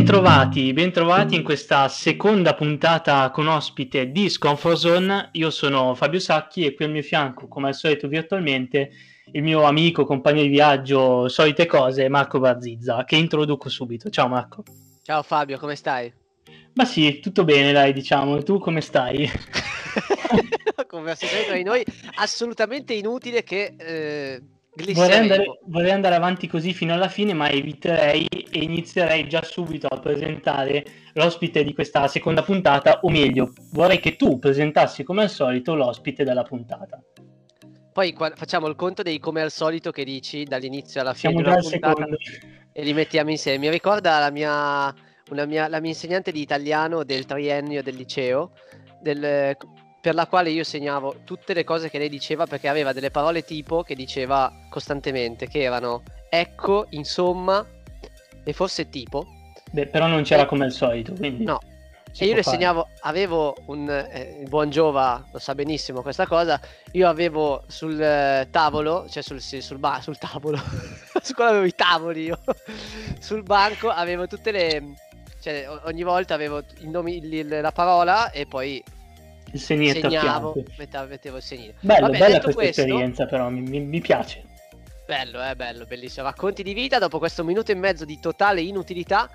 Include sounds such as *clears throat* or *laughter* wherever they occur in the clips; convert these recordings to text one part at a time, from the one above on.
Bentrovati, bentrovati in questa seconda puntata con ospite di Scomfort Zone. Io sono Fabio Sacchi e qui al mio fianco, come al solito virtualmente, il mio amico, compagno di viaggio, solite cose, Marco Barzizza, che introduco subito. Ciao Marco. Ciao Fabio, come stai? Ma sì, tutto bene, dai, diciamo. Tu come stai? *laughs* *laughs* Conversazione tra di noi assolutamente inutile che eh, vorrei andare, vorrei andare, avanti così fino alla fine, ma eviterei e inizierei già subito a presentare l'ospite di questa seconda puntata, o meglio, vorrei che tu presentassi come al solito l'ospite della puntata. Poi qua, facciamo il conto dei come al solito che dici dall'inizio alla fine Siamo della puntata secondo. e li mettiamo insieme. Mi ricorda la mia, mia, la mia insegnante di italiano del triennio del liceo, del, per la quale io segnavo tutte le cose che lei diceva perché aveva delle parole tipo che diceva costantemente, che erano ecco, insomma, e forse tipo. Beh, però non c'era e... come al solito, quindi... No. E io le segnavo, avevo un eh, il buon Giova lo sa benissimo questa cosa. Io avevo sul eh, tavolo, cioè sul, sì, sul, ba- sul tavolo, *laughs* a scuola avevo i tavoli io. *laughs* sul banco avevo tutte le, cioè ogni volta avevo il nome, il, la parola e poi il segnetto segnavo, mettevo, mettevo il segnino. Bello, Vabbè, bella questa questo, esperienza però, mi, mi, mi piace. Bello, è eh, bello, bellissimo. Racconti di vita dopo questo minuto e mezzo di totale inutilità.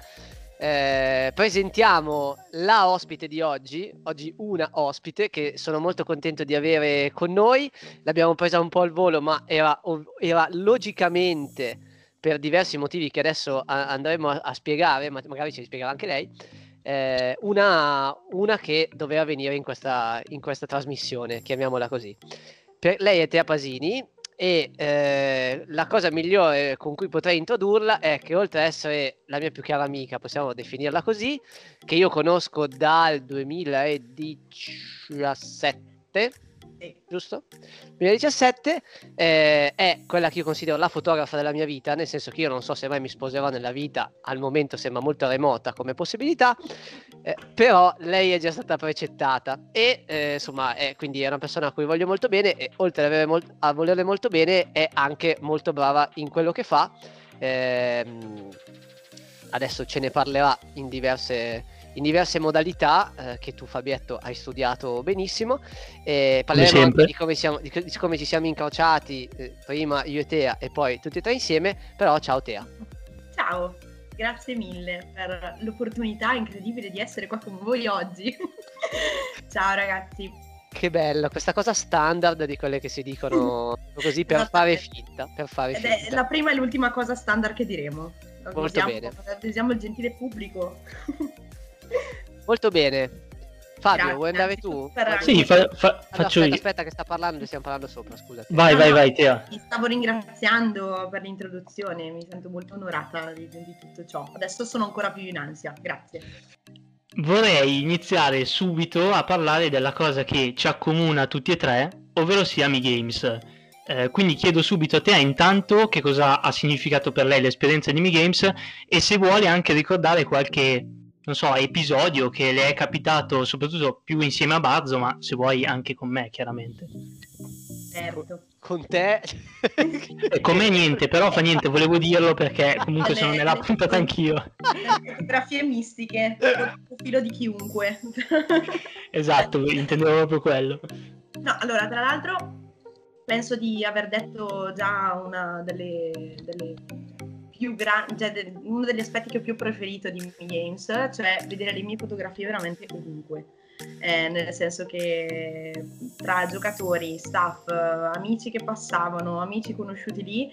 Eh, presentiamo la ospite di oggi, oggi una ospite che sono molto contento di avere con noi. L'abbiamo presa un po' al volo, ma era, era logicamente per diversi motivi che adesso andremo a, a spiegare, ma magari ci spiegherà anche lei eh, una, una, che doveva venire in questa, in questa trasmissione, chiamiamola così. Per, lei è Tea Pasini e eh, la cosa migliore con cui potrei introdurla è che oltre ad essere la mia più cara amica, possiamo definirla così, che io conosco dal 2017, sì. Giusto? 2017 eh, è quella che io considero la fotografa della mia vita, nel senso che io non so se mai mi sposerò nella vita, al momento sembra molto remota come possibilità, eh, però lei è già stata precettata e eh, insomma è, quindi è una persona a cui voglio molto bene e oltre mol- a volerle molto bene è anche molto brava in quello che fa. Ehm, adesso ce ne parlerà in diverse in diverse modalità eh, che tu Fabietto hai studiato benissimo. E parleremo anche di come, siamo, di, di come, ci siamo incrociati eh, prima io e Tea e poi tutti e tre insieme, però ciao Tea. Ciao, grazie mille per l'opportunità incredibile di essere qua con voi oggi. *laughs* ciao ragazzi. Che bello, questa cosa standard di quelle che si dicono *laughs* così per fare finta. Per fare Ed finta. È la prima e l'ultima cosa standard che diremo. Molto bene. Avvisiamo il gentile pubblico. *laughs* Molto bene. Fabio, Grazie, vuoi andare tu? Sì, fa, fa, allora, faccio aspetta, io. Aspetta che sta parlando e stiamo parlando sopra, scusa. Vai, no, vai, vai, Tea. Ti stavo ringraziando per l'introduzione, mi sento molto onorata di, di tutto ciò. Adesso sono ancora più in ansia, grazie. Vorrei iniziare subito a parlare della cosa che ci accomuna tutti e tre, ovvero sia Mi Games. Eh, quindi chiedo subito a te intanto che cosa ha significato per lei l'esperienza di Mi Games e se vuole anche ricordare qualche non so, episodio che le è capitato soprattutto più insieme a Bazzo, ma se vuoi anche con me, chiaramente. Certo. Con te? e con me niente, però fa niente, volevo dirlo perché *laughs* comunque Vabbè, sono nella puntata anch'io. Fotografie mistiche, il profilo di chiunque. *laughs* esatto, intendevo proprio quello. No, allora, tra l'altro, penso di aver detto già una delle, delle più grandi, cioè uno degli aspetti che ho più preferito di Mi Games, cioè vedere le mie fotografie veramente ovunque. Eh, nel senso che tra giocatori, staff, amici che passavano, amici conosciuti lì,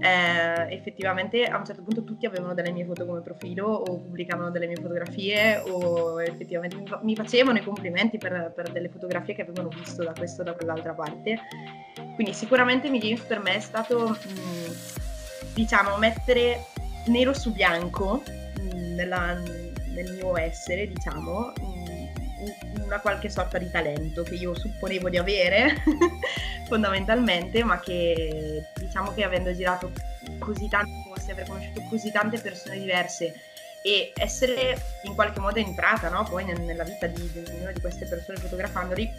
eh, effettivamente a un certo punto tutti avevano delle mie foto come profilo o pubblicavano delle mie fotografie o effettivamente mi, fa- mi facevano i complimenti per, per, delle fotografie che avevano visto da questa o da quell'altra parte. Quindi sicuramente Mi Games per me è stato... Mh, diciamo, mettere nero su bianco mm, nella, nel mio essere, diciamo, mm, una qualche sorta di talento che io supponevo di avere *laughs* fondamentalmente, ma che diciamo che avendo girato così tanti posti, aver conosciuto così tante persone diverse e essere in qualche modo entrata no? poi nella vita di, ognuna di queste persone fotografandoli,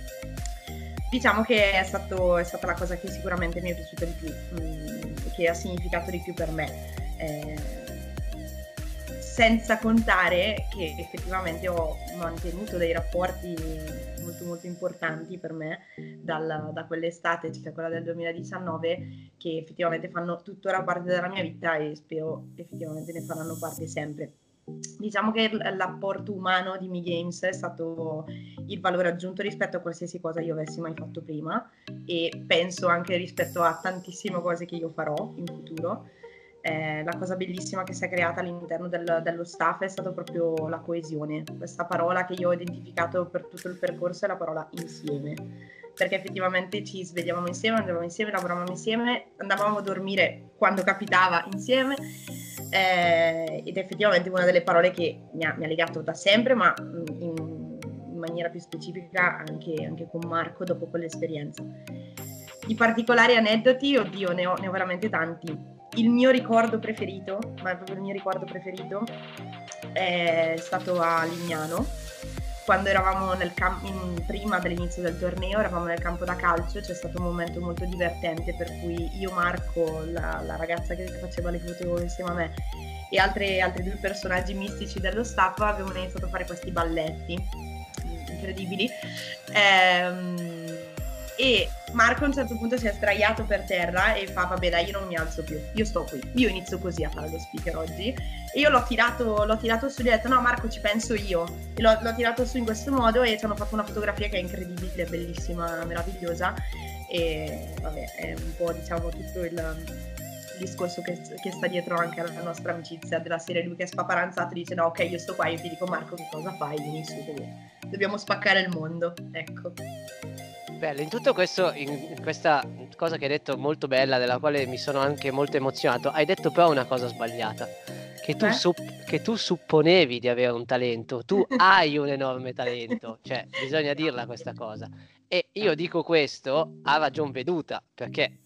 diciamo che è, stato, è, stata la cosa che sicuramente mi è piaciuta di più. Mm che ha significato di più per me. Eh, senza contare che effettivamente ho mantenuto dei rapporti molto molto importanti per me dal, da quell'estate, cioè quella del 2019, che effettivamente fanno tuttora parte della mia vita e spero effettivamente ne faranno parte sempre. Diciamo che l'apporto umano di Mi Games è stato il valore aggiunto rispetto a qualsiasi cosa io avessi mai fatto prima e penso anche rispetto a tantissime cose che io farò in futuro eh, la cosa bellissima che si è creata all'interno del, dello staff è stata proprio la coesione. Questa parola che io ho identificato per tutto il percorso è la parola insieme, perché effettivamente ci svegliavamo insieme, andavamo insieme, lavoravamo insieme, andavamo a dormire quando capitava insieme. Eh, ed effettivamente una delle parole che mi ha, mi ha legato da sempre, ma in, in maniera più specifica anche, anche con Marco dopo quell'esperienza. Di particolari aneddoti, oddio, ne ho, ne ho veramente tanti il mio ricordo preferito, ma è proprio il mio ricordo preferito, è stato a Lignano. Quando eravamo nel campo, prima dell'inizio del torneo, eravamo nel campo da calcio, c'è stato un momento molto divertente per cui io, Marco, la, la ragazza che faceva le foto insieme a me e altre, altri due personaggi mistici dello staff avevamo iniziato a fare questi balletti incredibili. Ehm, e Marco a un certo punto si è sdraiato per terra e fa vabbè dai io non mi alzo più, io sto qui, io inizio così a fare lo speaker oggi. E io l'ho tirato, l'ho tirato su e ho detto no Marco ci penso io. E l'ho, l'ho, tirato su in questo modo e ci hanno fatto una fotografia che è incredibile, bellissima, meravigliosa. E vabbè è un po' diciamo tutto il discorso che, che, sta dietro anche alla nostra amicizia della serie lui che è spaparanzato dice no ok io sto qua io ti dico Marco che cosa fai vieni su dobbiamo spaccare il mondo ecco Bello, in tutto questo, in questa cosa che hai detto molto bella, della quale mi sono anche molto emozionato, hai detto però una cosa sbagliata. Che tu, supp- che tu supponevi di avere un talento, tu *laughs* hai un enorme talento, cioè bisogna dirla questa cosa. E io dico questo a ragion veduta, perché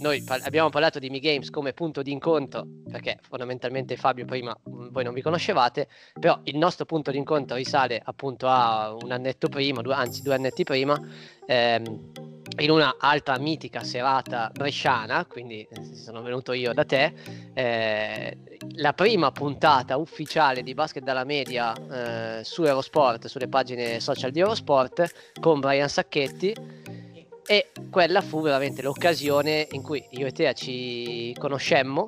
noi par- abbiamo parlato di Mi Games come punto di incontro, perché fondamentalmente Fabio prima mm, voi non vi conoscevate, però il nostro punto di incontro risale appunto a un annetto prima, due, anzi due annetti prima, ehm, in una altra mitica serata bresciana, quindi eh, sono venuto io da te, eh, la prima puntata ufficiale di Basket dalla Media eh, su Eurosport, sulle pagine social di Eurosport, con Brian Sacchetti e quella fu veramente l'occasione in cui io e te ci conoscemmo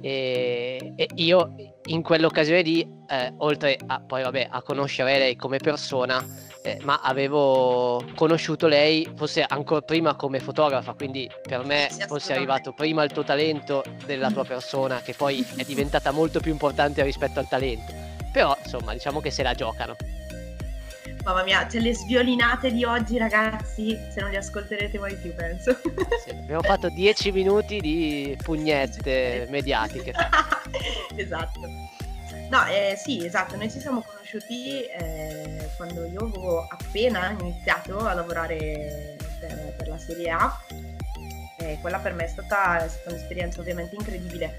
e, e io in quell'occasione lì, eh, oltre a, poi, vabbè, a conoscere lei come persona, eh, ma avevo conosciuto lei forse ancora prima come fotografa, quindi per me sì, fosse arrivato prima il tuo talento della tua persona, che poi è diventata molto più importante rispetto al talento. Però, insomma, diciamo che se la giocano. Mamma mia, c'è le sviolinate di oggi, ragazzi. Se non li ascolterete mai più, penso. Sì, abbiamo fatto 10 minuti di pugnette mediatiche. *laughs* esatto. No, eh, sì, esatto. Noi ci siamo conosciuti eh, quando io avevo appena iniziato a lavorare per, per la Serie A. E quella per me è stata, è stata un'esperienza ovviamente incredibile.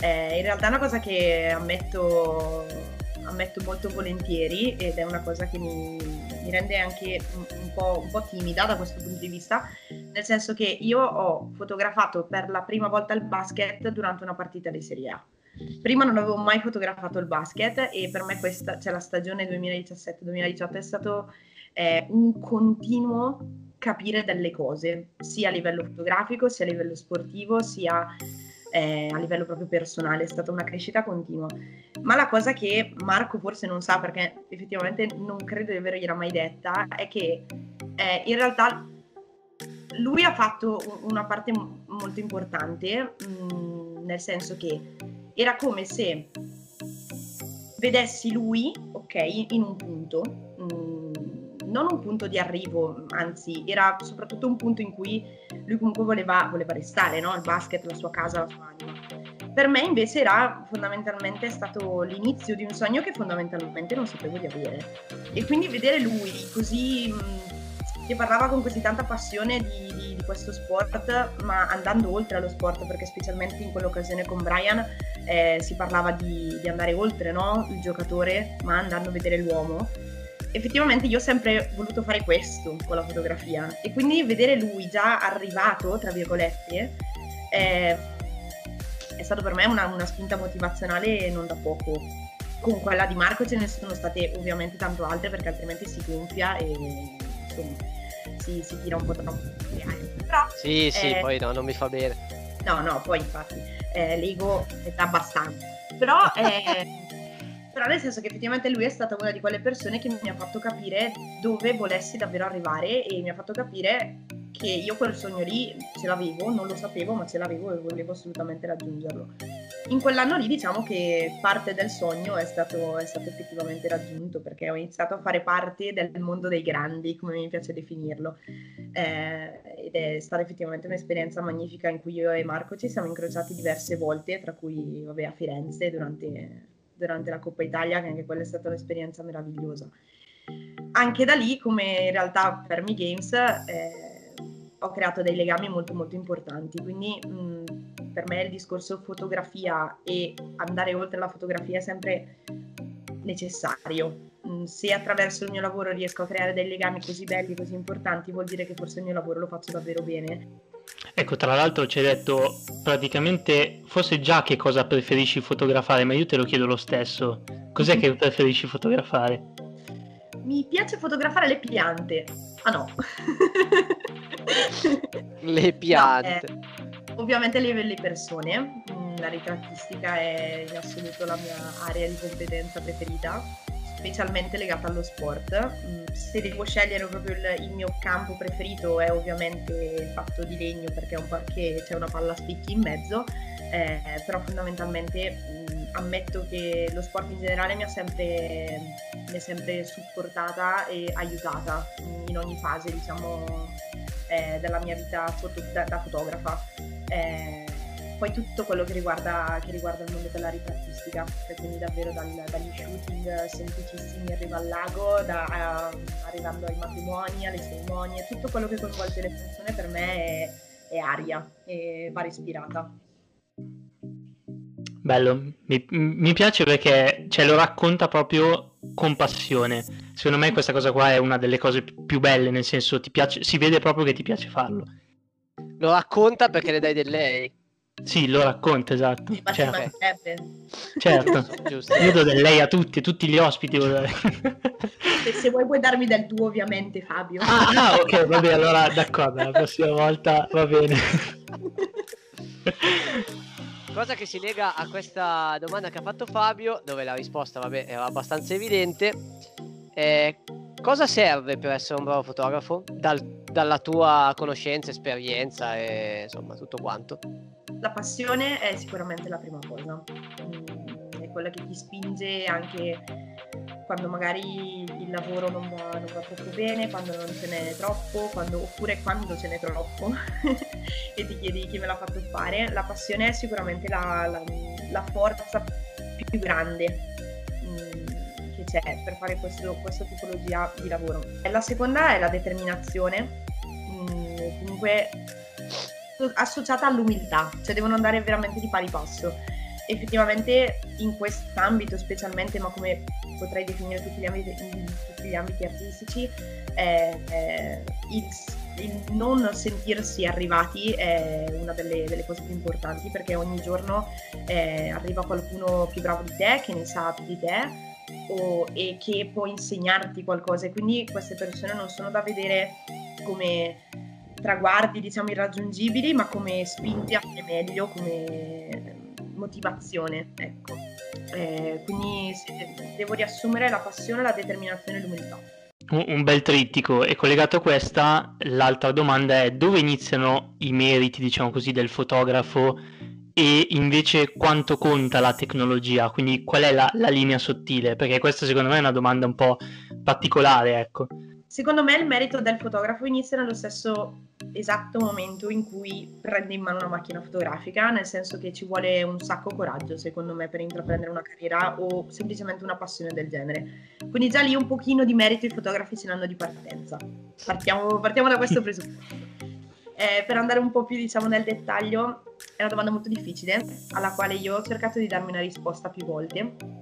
Eh, in realtà è una cosa che ammetto ammetto molto volentieri ed è una cosa che mi, mi rende anche un, un, po', un, po', timida da questo punto di vista, nel senso che io ho fotografato per la prima volta il basket durante una partita di Serie A. Prima non avevo mai fotografato il basket e per me questa, cioè la stagione 2017-2018 è stato eh, un continuo capire delle cose, sia a livello fotografico, sia a livello sportivo, sia eh, a livello proprio personale, è stata una crescita continua. Ma la cosa che Marco forse non sa, perché effettivamente non credo di avergliela mai detta, è che eh, in realtà lui ha fatto una parte molto importante, mh, mm, nel senso che era come se vedessi lui, ok, in un punto, non un punto di arrivo, anzi era soprattutto un punto in cui lui comunque voleva, voleva restare, no? il basket, la sua casa, la sua anima. Per me invece era fondamentalmente stato l'inizio di un sogno che fondamentalmente non sapevo di avere. E quindi vedere lui così, che parlava con così tanta passione di, di, di, questo sport, ma andando oltre allo sport, perché specialmente in quell'occasione con Brian eh, si parlava di, di andare oltre no? il giocatore, ma andando a vedere l'uomo effettivamente io ho sempre voluto fare questo con la fotografia e quindi vedere lui già arrivato, tra virgolette, eh, è stato per me una, una spinta motivazionale non da poco. Con quella di Marco ce ne sono state ovviamente tanto altre perché altrimenti si gonfia e insomma si, si tira un po' troppo. Però, sì, sì, eh, poi no, non mi fa bene. No, no, poi infatti eh, l'ego è abbastanza. Però eh, *laughs* però nel senso che effettivamente lui è stata una di quelle persone che mi ha fatto capire dove volessi davvero arrivare e mi ha fatto capire che io quel sogno lì ce l'avevo, non lo sapevo, ma ce l'avevo e volevo assolutamente raggiungerlo. In quell'anno lì diciamo che parte del sogno è stato, è stato effettivamente raggiunto perché ho iniziato a fare parte del mondo dei grandi, come mi piace definirlo. Eh, ed è stata effettivamente un'esperienza magnifica in cui io e Marco ci siamo incrociati diverse volte, tra cui vabbè, a Firenze durante durante la Coppa Italia, che anche quella è stata un'esperienza meravigliosa. Anche da lì, come in realtà per Me Games, eh, ho creato dei legami molto molto importanti, quindi mh, per me il discorso fotografia e andare oltre la fotografia è sempre necessario. Se attraverso il mio lavoro riesco a creare dei legami così belli, così importanti, vuol dire che forse il mio lavoro lo faccio davvero bene Ecco, tra l'altro ci hai detto praticamente, forse già che cosa preferisci fotografare, ma io te lo chiedo lo stesso. Cos'è che preferisci fotografare? Mi piace fotografare le piante. Ah no. *laughs* le piante. No, eh, ovviamente le, le persone. Mm, la ritrattistica è in assoluto la mia area di competenza preferita specialmente legata allo sport. Mm, se devo scegliere proprio il, il, mio campo preferito è ovviamente fatto di legno perché è un parquet, c'è una palla spicchi in mezzo, eh, però fondamentalmente mh, mm, ammetto che lo sport in generale mi ha sempre, mi è sempre supportata e aiutata in ogni fase diciamo, eh, della mia vita foto, da, da, fotografa. Eh, poi tutto quello che riguarda, che riguarda il mondo della ritrattistica, cioè quindi davvero dal, dagli shooting semplicissimi in riva al lago, da, a, arrivando ai matrimoni, alle cerimonie, tutto quello che coinvolge le persone per me è, è aria e va respirata. Bello, mi, mi piace perché cioè, lo racconta proprio con passione. Secondo me questa cosa qua è una delle cose più belle, nel senso ti piace, si vede proprio che ti piace farlo. Lo racconta perché le dai del lei. Sì, lo racconta, esatto. Sì, certo. certo. *laughs* Io do del lei a tutti, tutti gli ospiti. Se, se vuoi puoi darmi del tuo, ovviamente, Fabio. Ah, ah ok, va bene, allora d'accordo, la prossima volta va bene. Cosa che si lega a questa domanda che ha fatto Fabio, dove la risposta, vabbè, era abbastanza evidente. Eh, cosa serve per essere un bravo fotografo? Dal, dalla tua conoscenza, esperienza e insomma tutto quanto la passione è sicuramente la prima cosa, mm, è quella che ti spinge anche quando magari il lavoro non va, non va troppo bene, quando non ce n'è troppo, quando, oppure quando ce n'è troppo *laughs* e ti chiedi chi me l'ha fatto fare. La passione è sicuramente la, la, la forza più grande mh, che c'è per fare questo, questa tipologia di lavoro. La seconda è la determinazione, mh, comunque associata all'umiltà, cioè devono andare veramente di pari passo. Effettivamente in quest'ambito specialmente, ma come potrei definire tutti gli ambiti, tutti gli ambiti artistici, eh, eh, il, il, non sentirsi arrivati è una delle, delle, cose più importanti perché ogni giorno eh, arriva qualcuno più bravo di te, che ne sa più di te o, e che può insegnarti qualcosa e quindi queste persone non sono da vedere come traguardi diciamo irraggiungibili, ma come spinti a fare meglio, come motivazione, ecco. Eh, quindi devo riassumere la passione, la determinazione e l'umiltà. Un bel trittico e collegato a questa l'altra domanda è dove iniziano i meriti diciamo così del fotografo e invece quanto conta la tecnologia, quindi qual è la, la linea sottile? Perché questa secondo me è una domanda un po' particolare, ecco. Secondo me il merito del fotografo inizia nello stesso esatto momento in cui prende in mano una macchina fotografica, nel senso che ci vuole un sacco coraggio, secondo me, per intraprendere una carriera o semplicemente una passione del genere. Quindi già lì un pochino di merito i fotografi ce l'hanno di partenza. Partiamo, partiamo da questo presupposto. *laughs* Eh, per andare un po' più diciamo nel dettaglio, è una domanda molto difficile, alla quale io ho cercato di darmi una risposta più volte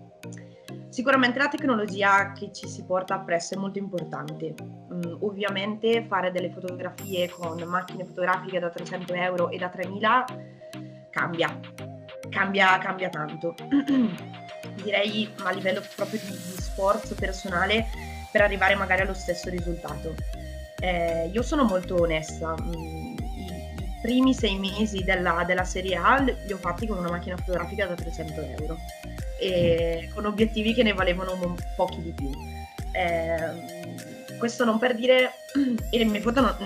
Sicuramente la tecnologia che ci si porta appresso è molto importante. Mm, ovviamente fare delle fotografie con macchine fotografiche da 300 euro e da 3000 cambia. cambia, cambia tanto. *clears throat* Direi a livello proprio di, di, sforzo personale per arrivare magari allo stesso risultato. Eh, io sono molto onesta. Mm, I, primi sei mesi della, della serie A li ho fatti con una macchina fotografica da 300 euro e con obiettivi che ne valevano pochi di più. Eh, questo non per dire, *clears throat* e le mie foto non,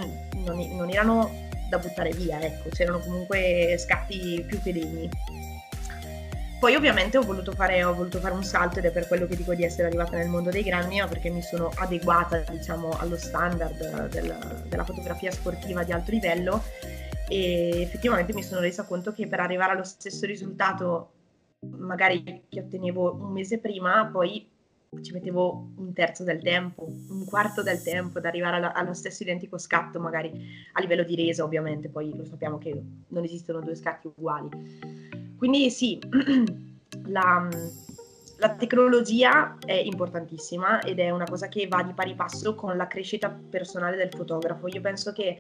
non, non erano da buttare via, ecco, c'erano comunque scatti più che degni. Poi ovviamente ho voluto, fare, ho voluto, fare, un salto ed è per quello che dico di essere arrivata nel mondo dei granni, ma perché mi sono adeguata diciamo, allo standard del, della fotografia sportiva di alto livello e effettivamente mi sono resa conto che per arrivare allo stesso risultato magari che ottenevo un mese prima, poi ci mettevo un terzo del tempo, un quarto del tempo ad arrivare alla, allo stesso identico scatto, magari a livello di resa ovviamente, poi lo sappiamo che non esistono due scatti uguali. Quindi sì, *clears throat* la, la tecnologia è importantissima ed è una cosa che va di pari passo con la crescita personale del fotografo. Io penso che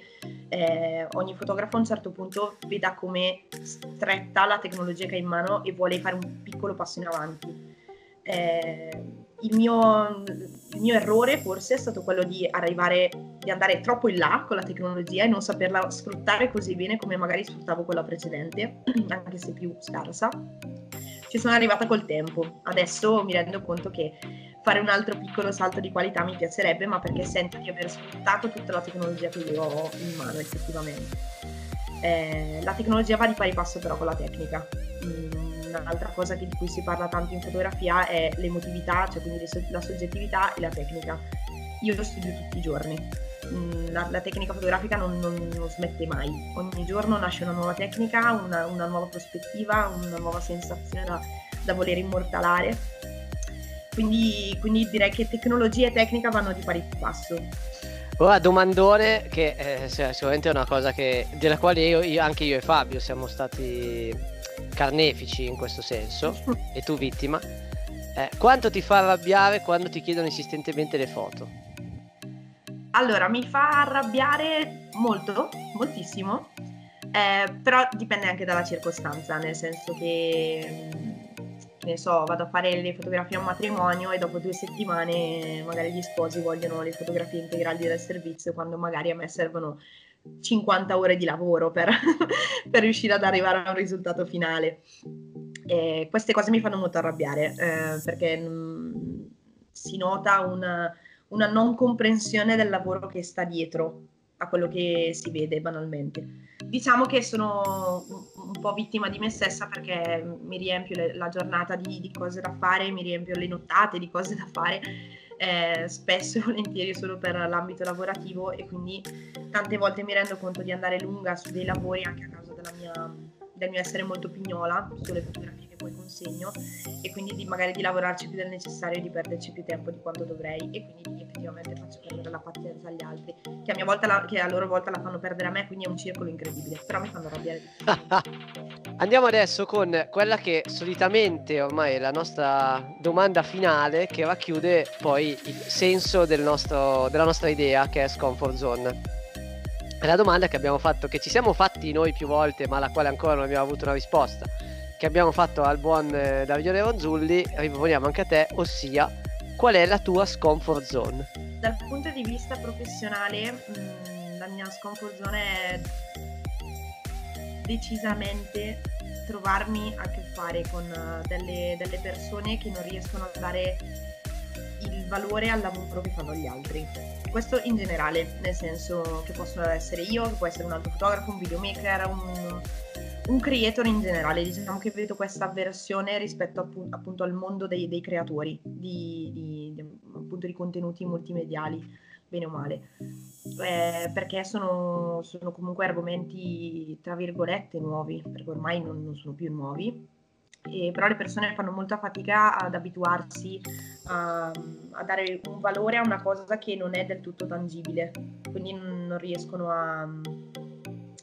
eh, ogni fotografo a un certo punto veda come stretta la tecnologia che ha in mano e vuole fare un piccolo passo in avanti. Eh, il mio, il mio, errore forse è stato quello di arrivare, di andare troppo in là con la tecnologia e non saperla sfruttare così bene come magari sfruttavo quella precedente, *clears throat* anche se più scarsa. Ci sono arrivata col tempo. Adesso mi rendo conto che fare un altro piccolo salto di qualità mi piacerebbe, ma perché sento di aver sfruttato tutta la tecnologia che io ho in mano effettivamente. Eh, la tecnologia va di pari passo però con la tecnica. Mm un'altra cosa di cui si parla tanto in fotografia è l'emotività, cioè quindi la soggettività e la tecnica. Io lo studio tutti i giorni. Mm, la, la tecnica fotografica non, non, non, smette mai. Ogni giorno nasce una nuova tecnica, una, una nuova prospettiva, una nuova sensazione da, da voler immortalare. Quindi, quindi, direi che tecnologia e tecnica vanno di pari passo. Ora domandone che eh, sicuramente è una cosa che, della quale io, io, anche io e Fabio siamo stati carnefici in questo senso *laughs* e tu vittima. Eh, quanto ti fa arrabbiare quando ti chiedono insistentemente le foto? Allora, mi fa arrabbiare molto, moltissimo, eh, però dipende anche dalla circostanza, nel senso che, che ne so, vado a fare le fotografie a un matrimonio e dopo due settimane magari gli sposi vogliono le fotografie integrali del servizio quando magari a me servono 50 ore di lavoro per, *laughs* per riuscire ad arrivare a un risultato finale. E queste cose mi fanno molto arrabbiare eh, perché mh, mm, si nota una, una, non comprensione del lavoro che sta dietro a quello che si vede banalmente. Diciamo che sono un, po' vittima di me stessa perché mi riempio le, la giornata di, di cose da fare, mi riempio le nottate di cose da fare eh, spesso e volentieri solo per l'ambito lavorativo e quindi tante volte mi rendo conto di andare lunga su dei lavori anche a causa mia, del mio essere molto pignola sulle fotografie poi consegno e quindi di, magari di lavorarci più del necessario e di perderci più tempo di quanto dovrei e quindi di, effettivamente faccio perdere la pazienza agli altri che a, mia volta la, che a loro volta la fanno perdere a me quindi è un circolo incredibile però mi fanno arrabbiare *laughs* Andiamo adesso con quella che solitamente ormai è la nostra domanda finale che racchiude poi il senso del nostro, della nostra idea che è Scomfort Zone. La domanda che abbiamo fatto, che ci siamo fatti noi più volte ma alla quale ancora non abbiamo avuto una risposta, che abbiamo fatto al buon eh, Davide Ronzulli, riproponiamo anche a te, ossia qual è la tua Scomfort Zone? Dal punto di vista professionale mm, la mia Scomfort Zone è decisamente trovarmi a che fare con uh, delle, delle, persone che non riescono a dare il valore al lavoro che fanno gli altri. Questo in generale, nel senso che possono essere io, che può essere un altro fotografo, un videomaker, un, un creator in generale. Diciamo che vedo questa avversione rispetto appunto, appunto al mondo dei, dei creatori di, di, di, appunto, di contenuti multimediali bene o male, eh, perché sono, sono, comunque argomenti, tra virgolette, nuovi, perché ormai non, non sono più nuovi, e, però le persone fanno molta fatica ad abituarsi a, a, dare un valore a una cosa che non è del tutto tangibile, quindi non riescono a,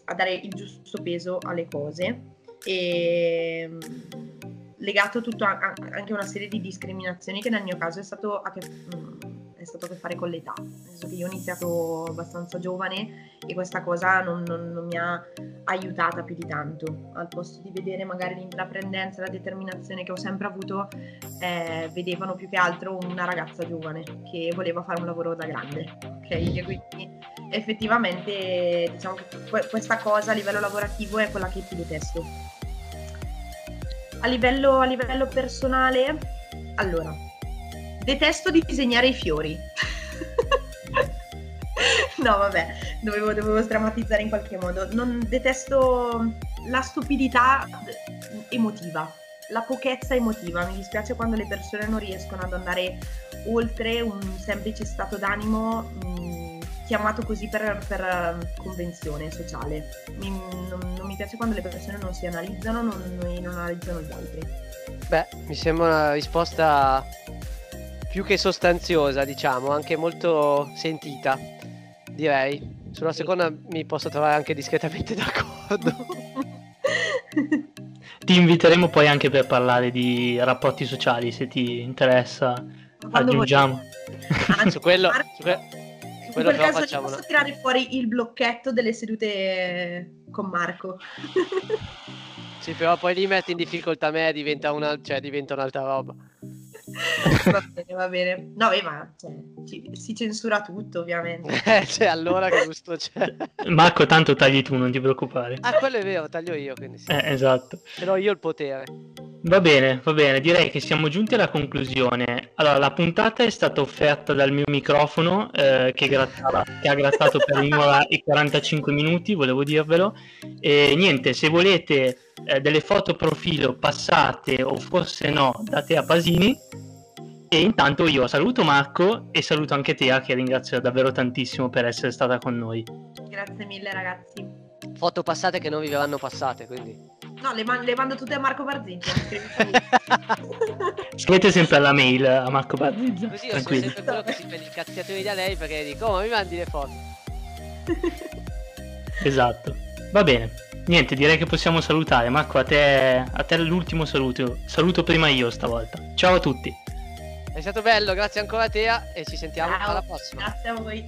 a dare il giusto peso alle cose. E, legato tutto a, anche a una serie di discriminazioni che nel mio caso è stato a che, stato a che fare con l'età, nel che io ho iniziato abbastanza giovane e questa cosa non, non, non mi ha aiutata più di tanto, al posto di vedere magari l'intraprendenza, la determinazione che ho sempre avuto, eh, vedevano più che altro una ragazza giovane che voleva fare un lavoro da grande, ok? E quindi effettivamente diciamo che questa cosa a livello lavorativo è quella che più detesto. A livello, a livello personale, allora, detesto di disegnare i fiori. *laughs* no, vabbè, dovevo, dovevo strammatizzare in qualche modo. Non detesto la stupidità emotiva, la pochezza emotiva. Mi dispiace quando le persone non riescono ad andare oltre un semplice stato d'animo. Chiamato così per, per ehm, convenzione sociale. Mi, non, non, mi piace quando le persone non si analizzano non, e non analizzano gli altri. Beh, mi sembra una risposta più che sostanziosa, diciamo, anche molto sentita, direi. Sulla seconda mi posso trovare anche discretamente *laughs* d'accordo. *laughs* ti inviteremo poi anche per parlare di rapporti sociali, se ti interessa. Quando aggiungiamo. Ah, su quello, su que- in quel caso ti posso tirare fuori il blocchetto delle sedute con Marco. *laughs* sì, però poi li metti in difficoltà me diventa, una, cioè, diventa un'altra roba. *laughs* va bene, va bene. No, beh, ma cioè, ci, si censura tutto, ovviamente. *laughs* Eh, cioè, allora che gusto c'è. Marco, tanto tagli tu, non ti preoccupare. Ah, quello è vero, taglio io, quindi sì. Eh, esatto. Però io il potere. Va bene, va bene, direi che siamo giunti alla conclusione. Allora, la puntata è stata offerta dal mio microfono eh, che, grattava, che, ha grattato per un'ora e 45 minuti, volevo dirvelo. E niente, se volete eh, delle foto profilo passate o forse no, date a Pasini. E intanto io saluto Marco e saluto anche Tea che ringrazio davvero tantissimo per essere stata con noi. Grazie mille ragazzi. Foto passate che non vi verranno passate, quindi. No, le, man- le mando tutte a Marco Barzizia. *laughs* Scrivete sempre alla mail a Marco Barzizia. Così io sono sempre quello che si prende i cazziatori da lei perché dico, oh, ma mi mandi le foto. *laughs* esatto. Va bene. Niente, direi che possiamo salutare. Marco, a te, a te l'ultimo saluto. Saluto prima io stavolta. Ciao a tutti. È stato bello, grazie ancora a te e ci sentiamo Ciao. alla prossima. Grazie a voi.